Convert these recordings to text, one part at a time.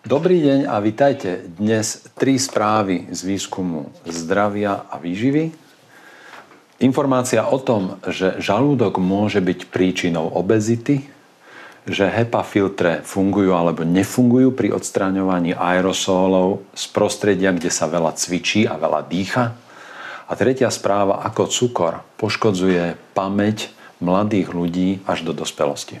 Dobrý deň a vitajte. Dnes tri správy z výskumu zdravia a výživy. Informácia o tom, že žalúdok môže byť príčinou obezity, že HEPA filtre fungujú alebo nefungujú pri odstraňovaní aerosólov z prostredia, kde sa veľa cvičí a veľa dýcha. A tretia správa, ako cukor poškodzuje pamäť mladých ľudí až do dospelosti.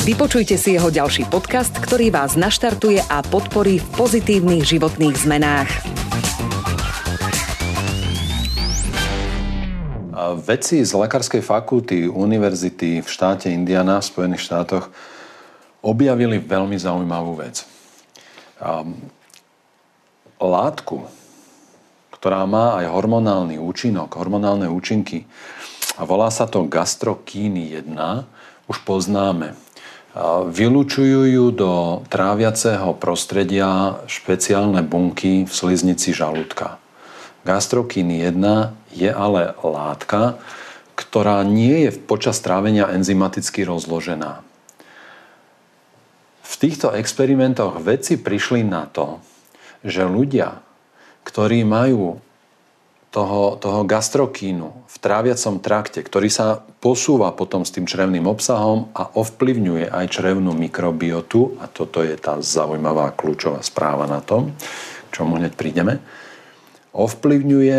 Vypočujte si jeho ďalší podcast, ktorý vás naštartuje a podporí v pozitívnych životných zmenách. Vedci z Lekárskej fakulty Univerzity v štáte Indiana v Spojených štátoch objavili veľmi zaujímavú vec. Látku, ktorá má aj hormonálny účinok, hormonálne účinky, a volá sa to gastrokíny 1, už poznáme. Vylúčujú ju do tráviaceho prostredia špeciálne bunky v sliznici žalúdka. Gastrokín 1 je ale látka, ktorá nie je počas trávenia enzymaticky rozložená. V týchto experimentoch vedci prišli na to, že ľudia, ktorí majú toho, toho gastrokínu v tráviacom trakte, ktorý sa posúva potom s tým črevným obsahom a ovplyvňuje aj črevnú mikrobiotu, a toto je tá zaujímavá kľúčová správa na tom, čomu hneď prídeme, ovplyvňuje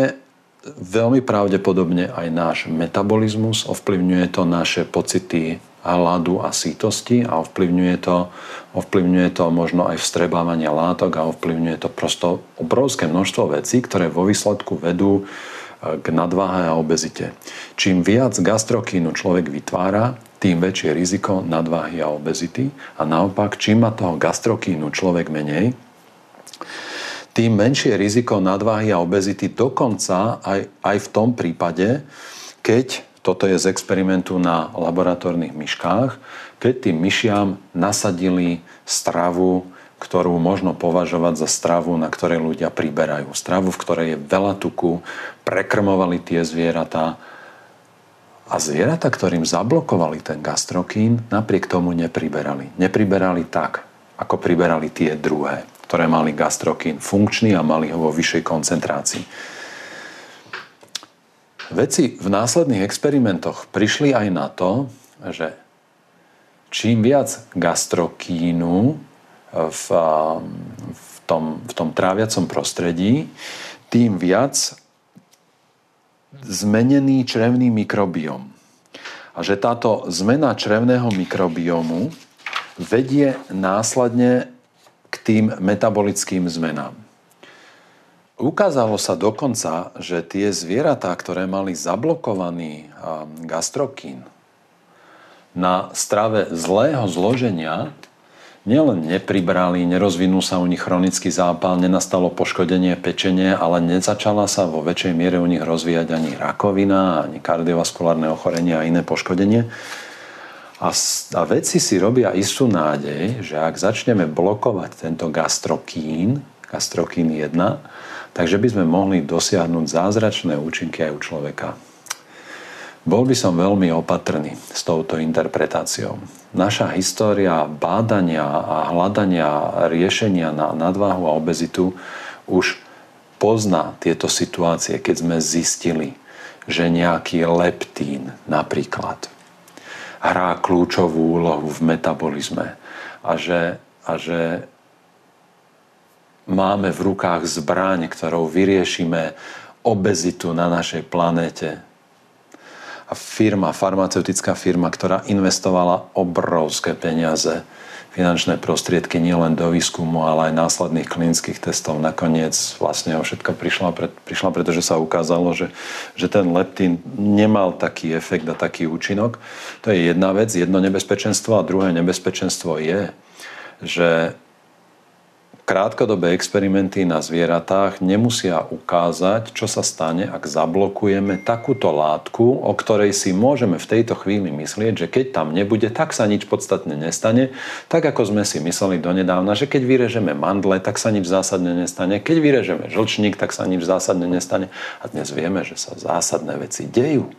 veľmi pravdepodobne aj náš metabolizmus, ovplyvňuje to naše pocity hladu a sítosti a ovplyvňuje to, ovplyvňuje to možno aj vstrebávanie látok a ovplyvňuje to prosto obrovské množstvo vecí, ktoré vo výsledku vedú e, k nadváhe a obezite. Čím viac gastrokínu človek vytvára, tým väčšie riziko nadváhy a obezity. A naopak, čím má toho gastrokínu človek menej, tým menšie riziko nadváhy a obezity dokonca aj, aj v tom prípade, keď toto je z experimentu na laboratórnych myškách, keď tým myšiam nasadili stravu, ktorú možno považovať za stravu, na ktorej ľudia priberajú. Stravu, v ktorej je veľa tuku, prekrmovali tie zvieratá a zvieratá, ktorým zablokovali ten gastrokín, napriek tomu nepriberali. Nepriberali tak, ako priberali tie druhé, ktoré mali gastrokín funkčný a mali ho vo vyššej koncentrácii. Vedci v následných experimentoch prišli aj na to, že čím viac gastrokínu v, v, tom, v tom tráviacom prostredí, tým viac zmenený črevný mikrobiom. A že táto zmena črevného mikrobiomu vedie následne k tým metabolickým zmenám. Ukázalo sa dokonca, že tie zvieratá, ktoré mali zablokovaný gastrokín na strave zlého zloženia, nielen nepribrali, nerozvinul sa u nich chronický zápal, nenastalo poškodenie pečenie, ale nezačala sa vo väčšej miere u nich rozvíjať ani rakovina, ani kardiovaskulárne ochorenie a iné poškodenie. A, a vedci si robia istú nádej, že ak začneme blokovať tento gastrokín, gastrokín 1, Takže by sme mohli dosiahnuť zázračné účinky aj u človeka. Bol by som veľmi opatrný s touto interpretáciou. Naša história bádania a hľadania riešenia na nadváhu a obezitu už pozná tieto situácie, keď sme zistili, že nejaký leptín napríklad hrá kľúčovú úlohu v metabolizme a že, a že máme v rukách zbraň, ktorou vyriešime obezitu na našej planéte. A firma, farmaceutická firma, ktorá investovala obrovské peniaze, finančné prostriedky nielen do výskumu, ale aj následných klinických testov. Nakoniec vlastne o všetko prišla, prišla pretože sa ukázalo, že, že ten leptín nemal taký efekt a taký účinok. To je jedna vec, jedno nebezpečenstvo a druhé nebezpečenstvo je, že krátkodobé experimenty na zvieratách nemusia ukázať, čo sa stane, ak zablokujeme takúto látku, o ktorej si môžeme v tejto chvíli myslieť, že keď tam nebude, tak sa nič podstatne nestane. Tak ako sme si mysleli donedávna, že keď vyrežeme mandle, tak sa nič zásadne nestane. Keď vyrežeme žlčník, tak sa nič zásadne nestane. A dnes vieme, že sa zásadné veci dejú.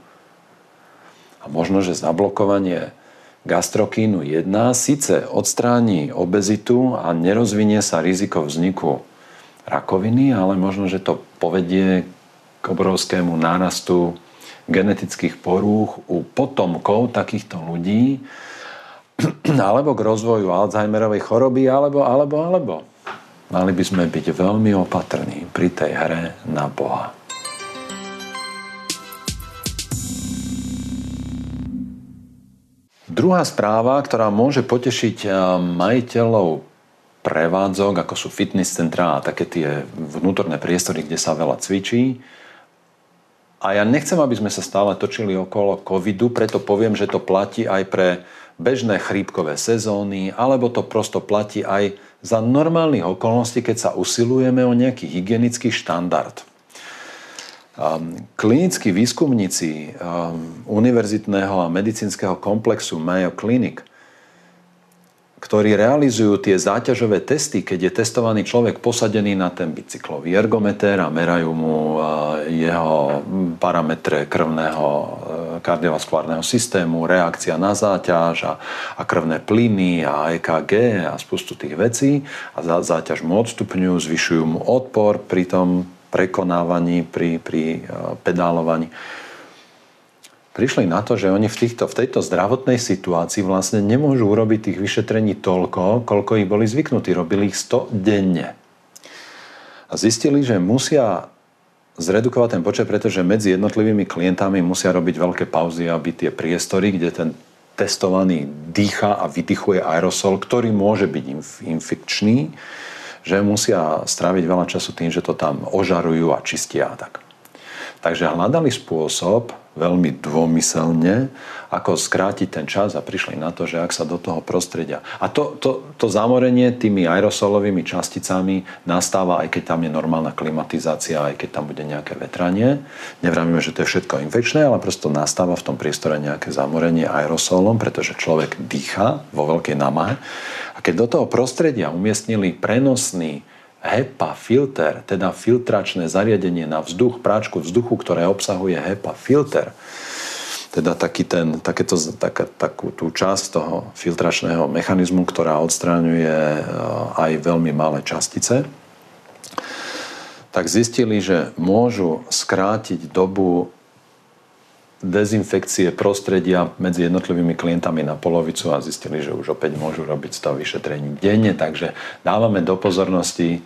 A možno, že zablokovanie gastrokínu 1 síce odstráni obezitu a nerozvinie sa riziko vzniku rakoviny, ale možno, že to povedie k obrovskému nárastu genetických porúch u potomkov takýchto ľudí, alebo k rozvoju Alzheimerovej choroby, alebo, alebo, alebo. Mali by sme byť veľmi opatrní pri tej hre na Boha. Druhá správa, ktorá môže potešiť eh, majiteľov prevádzok, ako sú fitness centrá a také tie vnútorné priestory, kde sa veľa cvičí. A ja nechcem, aby sme sa stále točili okolo covidu, preto poviem, že to platí aj pre bežné chrípkové sezóny, alebo to prosto platí aj za normálnych okolností, keď sa usilujeme o nejaký hygienický štandard. Ehm, klinickí výskumníci ehm, univerzitného a medicínskeho komplexu Mayo Clinic, ktorí realizujú tie záťažové testy, keď je testovaný človek posadený na ten bicyklový ergometer a merajú mu jeho parametre krvného e, kardiovaskulárneho systému, reakcia na záťaž a, a krvné plyny a EKG a spustu tých vecí a záťaž mu odstupňujú, zvyšujú mu odpor pri tom prekonávaní, pri, pri e, pedálovaní. Prišli na to, že oni v, týchto, v tejto zdravotnej situácii vlastne nemôžu urobiť tých vyšetrení toľko, koľko ich boli zvyknutí. Robili ich 100 denne. A zistili, že musia zredukovať ten počet, pretože medzi jednotlivými klientami musia robiť veľké pauzy, aby tie priestory, kde ten testovaný dýcha a vydychuje aerosol, ktorý môže byť infekčný, že musia stráviť veľa času tým, že to tam ožarujú a čistia tak. Takže hľadali spôsob, veľmi dômyselne, ako skrátiť ten čas a prišli na to, že ak sa do toho prostredia. A to, to, to zamorenie tými aerosolovými časticami nastáva, aj keď tam je normálna klimatizácia, aj keď tam bude nejaké vetranie. Nevravíme, že to je všetko infekčné, ale prosto nastáva v tom priestore nejaké zamorenie aerosolom, pretože človek dýcha vo veľkej namahe. A keď do toho prostredia umiestnili prenosný HEPA filter, teda filtračné zariadenie na vzduch, práčku vzduchu, ktoré obsahuje HEPA filter, teda taký ten, takéto, tak, takú tú časť toho filtračného mechanizmu, ktorá odstráňuje eh, aj veľmi malé častice, tak zistili, že môžu skrátiť dobu dezinfekcie prostredia medzi jednotlivými klientami na polovicu a zistili, že už opäť môžu robiť stav vyšetrení denne, takže dávame do pozornosti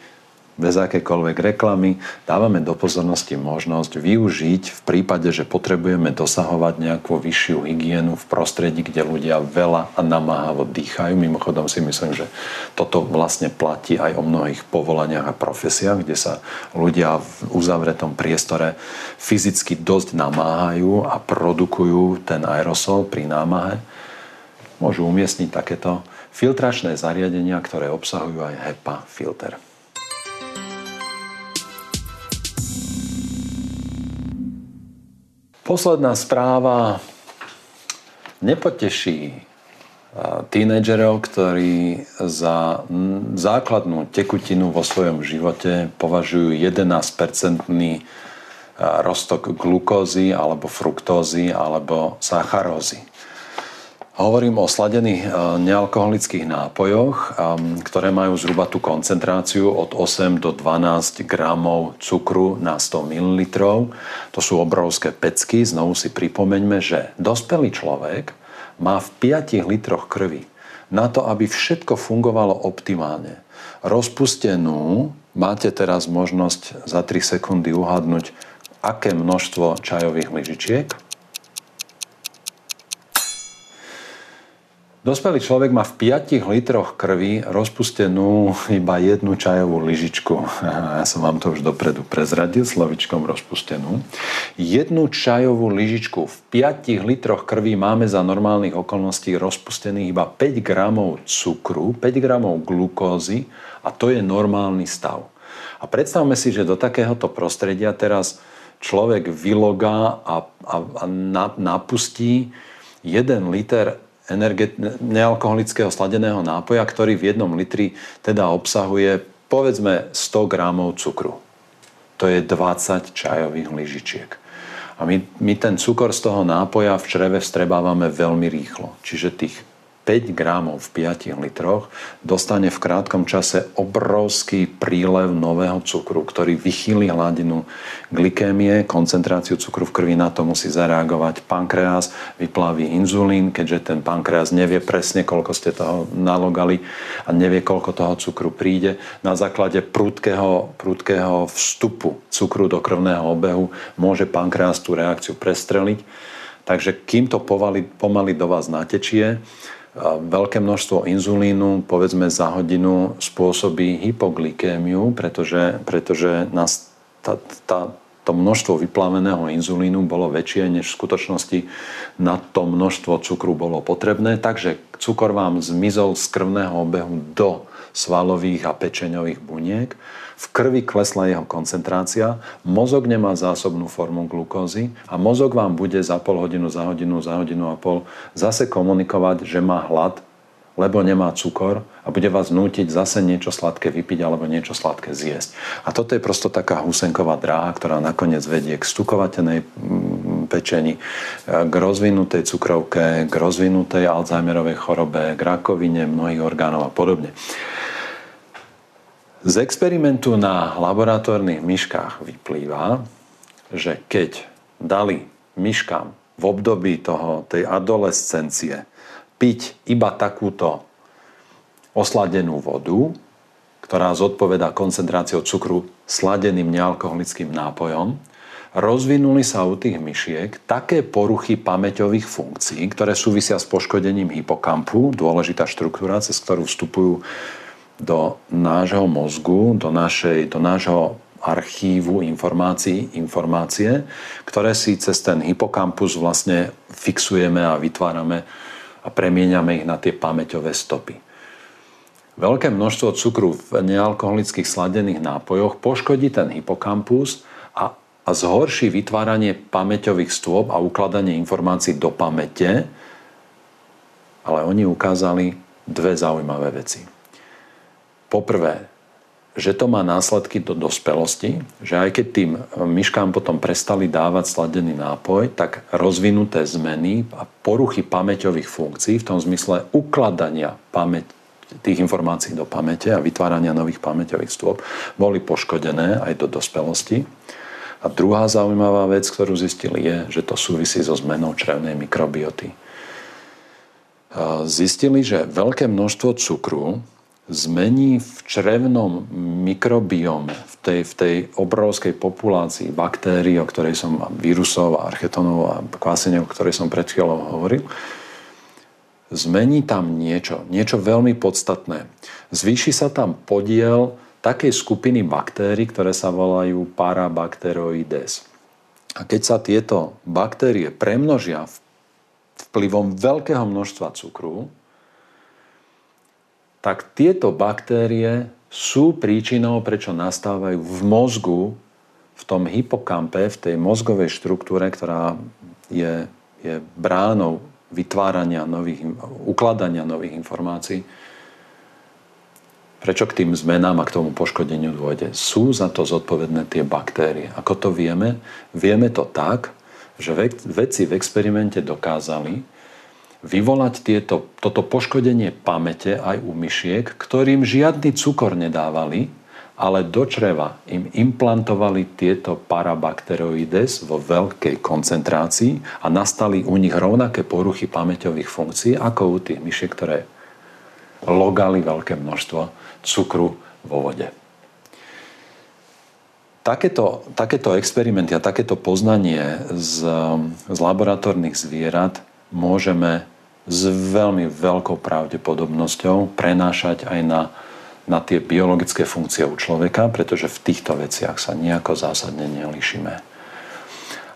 bez akékoľvek reklamy, dávame do pozornosti možnosť využiť v prípade, že potrebujeme dosahovať nejakú vyššiu hygienu v prostredí, kde ľudia veľa a namáhavo dýchajú. Mimochodom si myslím, že toto vlastne platí aj o mnohých povolaniach a profesiách, kde sa ľudia v uzavretom priestore fyzicky dosť namáhajú a produkujú ten aerosol pri námahe. Môžu umiestniť takéto filtračné zariadenia, ktoré obsahujú aj HEPA filter. Posledná správa nepoteší tínedžerov, ktorí za základnú tekutinu vo svojom živote považujú 11-percentný roztok glukózy alebo fruktózy alebo sacharózy. Hovorím o sladených e, nealkoholických nápojoch, ktoré majú zhruba tú koncentráciu od 8 do 12 gramov cukru na 100 ml. To sú obrovské pecky. Znovu si pripomeňme, že dospelý človek má v 5 litroch krvi na to, aby všetko fungovalo optimálne. Rozpustenú máte teraz možnosť za 3 sekundy uhadnúť, aké množstvo čajových lyžičiek – Dospelý človek má v 5 litroch krvi rozpustenú iba jednu čajovú lyžičku. Ja som vám to už dopredu prezradil slovičkom rozpustenú. Jednu čajovú lyžičku v 5 litroch krvi máme za normálnych okolností rozpustených iba 5 gramov cukru, 5 gramov glukózy a to je normálny stav. A predstavme si, že do takéhoto prostredia teraz človek vylogá a, a, a napustí 1 liter energet- nealkoholického sladeného nápoja, ktorý v jednom litri teda obsahuje povedzme 100 gramov cukru. To je 20 čajových lyžičiek. A my, my ten cukor z toho nápoja v čreve vstrebávame veľmi rýchlo. Čiže tých 5 gramov v 5 litroch, dostane v krátkom čase obrovský prílev nového cukru, ktorý vychýli hladinu glikémie, koncentráciu cukru v krvi, na to musí zareagovať pankreas, vyplaví inzulín, keďže ten pankreas nevie presne, koľko ste toho nalogali a nevie, koľko toho cukru príde. Na základe prudkého, prudkého vstupu cukru do krvného obehu môže pankreas tú reakciu prestreliť. Takže kým to pomaly, do vás natečie, veľké množstvo inzulínu, povedzme za hodinu, spôsobí hypoglykémiu, pretože, pretože nás tá, tá, to množstvo vyplaveného inzulínu bolo väčšie, než v skutočnosti na to množstvo cukru bolo potrebné. Takže cukor vám zmizol z krvného obehu do svalových a pečeňových buniek v krvi klesla jeho koncentrácia, mozog nemá zásobnú formu glukózy a mozog vám bude za pol hodinu, za hodinu, za hodinu a pol zase komunikovať, že má hlad, lebo nemá cukor a bude vás nútiť zase niečo sladké vypiť alebo niečo sladké zjesť. A toto je prosto taká husenková dráha, ktorá nakoniec vedie k stukovatenej pečení, k rozvinutej cukrovke, k rozvinutej Alzheimerovej chorobe, k rakovine mnohých orgánov a podobne. Z experimentu na laboratórnych myškách vyplýva, že keď dali myškám v období toho, tej adolescencie piť iba takúto osladenú vodu, ktorá zodpoveda koncentráciou cukru sladeným nealkoholickým nápojom, rozvinuli sa u tých myšiek také poruchy pamäťových funkcií, ktoré súvisia s poškodením hypokampu, dôležitá štruktúra, cez ktorú vstupujú do nášho mozgu, do, našej, do nášho archívu informácií, informácie, ktoré si cez ten hypokampus vlastne fixujeme a vytvárame a premieňame ich na tie pamäťové stopy. Veľké množstvo cukru v nealkoholických sladených nápojoch poškodí ten hypokampus a, zhorší vytváranie pamäťových stôp a ukladanie informácií do pamäte, ale oni ukázali dve zaujímavé veci. Poprvé, že to má následky do dospelosti, že aj keď tým myškám potom prestali dávať sladený nápoj, tak rozvinuté zmeny a poruchy pamäťových funkcií v tom zmysle ukladania pamäť, tých informácií do pamäte a vytvárania nových pamäťových stôp boli poškodené aj do dospelosti. A druhá zaujímavá vec, ktorú zistili, je, že to súvisí so zmenou črevnej mikrobioty. Zistili, že veľké množstvo cukru zmení v črevnom mikrobiome, v tej, v tej obrovskej populácii baktérií, o ktorej som, vírusov, archetonov a kváseňov, o ktorej som pred chvíľou hovoril, zmení tam niečo, niečo veľmi podstatné. Zvýši sa tam podiel takej skupiny baktérií, ktoré sa volajú parabakteroides. A keď sa tieto baktérie premnožia vplyvom veľkého množstva cukru, tak tieto baktérie sú príčinou, prečo nastávajú v mozgu, v tom hypokampe, v tej mozgovej štruktúre, ktorá je, je bránou vytvárania nových, ukladania nových informácií, prečo k tým zmenám a k tomu poškodeniu dôjde. Sú za to zodpovedné tie baktérie. Ako to vieme? Vieme to tak, že vedci v experimente dokázali, vyvolať tieto, toto poškodenie pamäte aj u myšiek, ktorým žiadny cukor nedávali, ale do čreva im implantovali tieto parabakteroides vo veľkej koncentrácii a nastali u nich rovnaké poruchy pamäťových funkcií ako u tých myšiek, ktoré logali veľké množstvo cukru vo vode. Takéto, takéto experimenty a takéto poznanie z, z laboratórnych zvierat môžeme s veľmi veľkou pravdepodobnosťou prenášať aj na, na tie biologické funkcie u človeka, pretože v týchto veciach sa nejako zásadne nelišíme.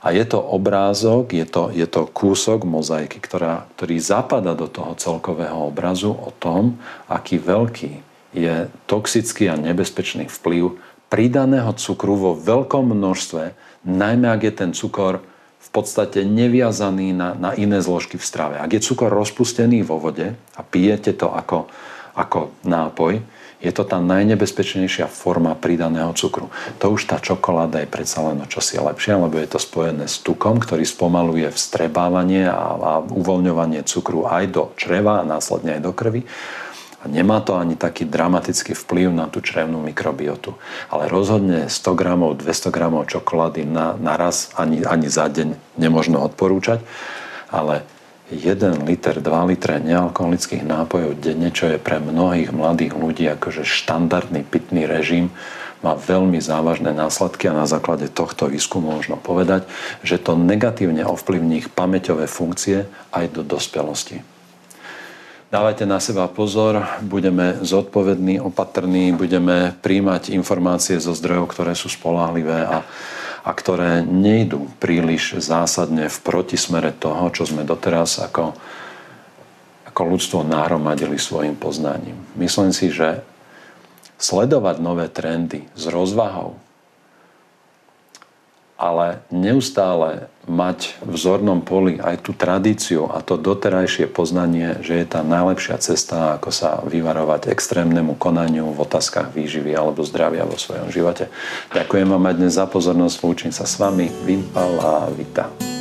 A je to obrázok, je to, je to kúsok mozaiky, ktorá, ktorý zapada do toho celkového obrazu o tom, aký veľký je toxický a nebezpečný vplyv pridaného cukru vo veľkom množstve, najmä ak je ten cukor v podstate neviazaný na, na iné zložky v strave. Ak je cukor rozpustený vo vode a pijete to ako, ako nápoj, je to tá najnebezpečnejšia forma pridaného cukru. To už tá čokoláda je predsa len o čosi lepšie, lebo je to spojené s tukom, ktorý spomaluje vstrebávanie a, a uvoľňovanie cukru aj do čreva a následne aj do krvi. A nemá to ani taký dramatický vplyv na tú črevnú mikrobiotu. Ale rozhodne 100 gramov, 200 gramov čokolády na, naraz ani, ani za deň nemôžno odporúčať. Ale 1 liter, 2 litre nealkoholických nápojov denne, čo je pre mnohých mladých ľudí akože štandardný pitný režim, má veľmi závažné následky a na základe tohto výskumu možno povedať, že to negatívne ovplyvní ich pamäťové funkcie aj do dospelosti. Dávajte na seba pozor, budeme zodpovední, opatrní, budeme príjmať informácie zo zdrojov, ktoré sú spolahlivé a, a ktoré nejdú príliš zásadne v protismere toho, čo sme doteraz ako, ako ľudstvo nahromadili svojim poznaním. Myslím si, že sledovať nové trendy s rozvahou, ale neustále mať v zornom poli aj tú tradíciu a to doterajšie poznanie, že je tá najlepšia cesta, ako sa vyvarovať extrémnemu konaniu v otázkach výživy alebo zdravia vo svojom živote. Ďakujem vám aj dnes za pozornosť, lúčim sa s vami, Vimpal a Vita.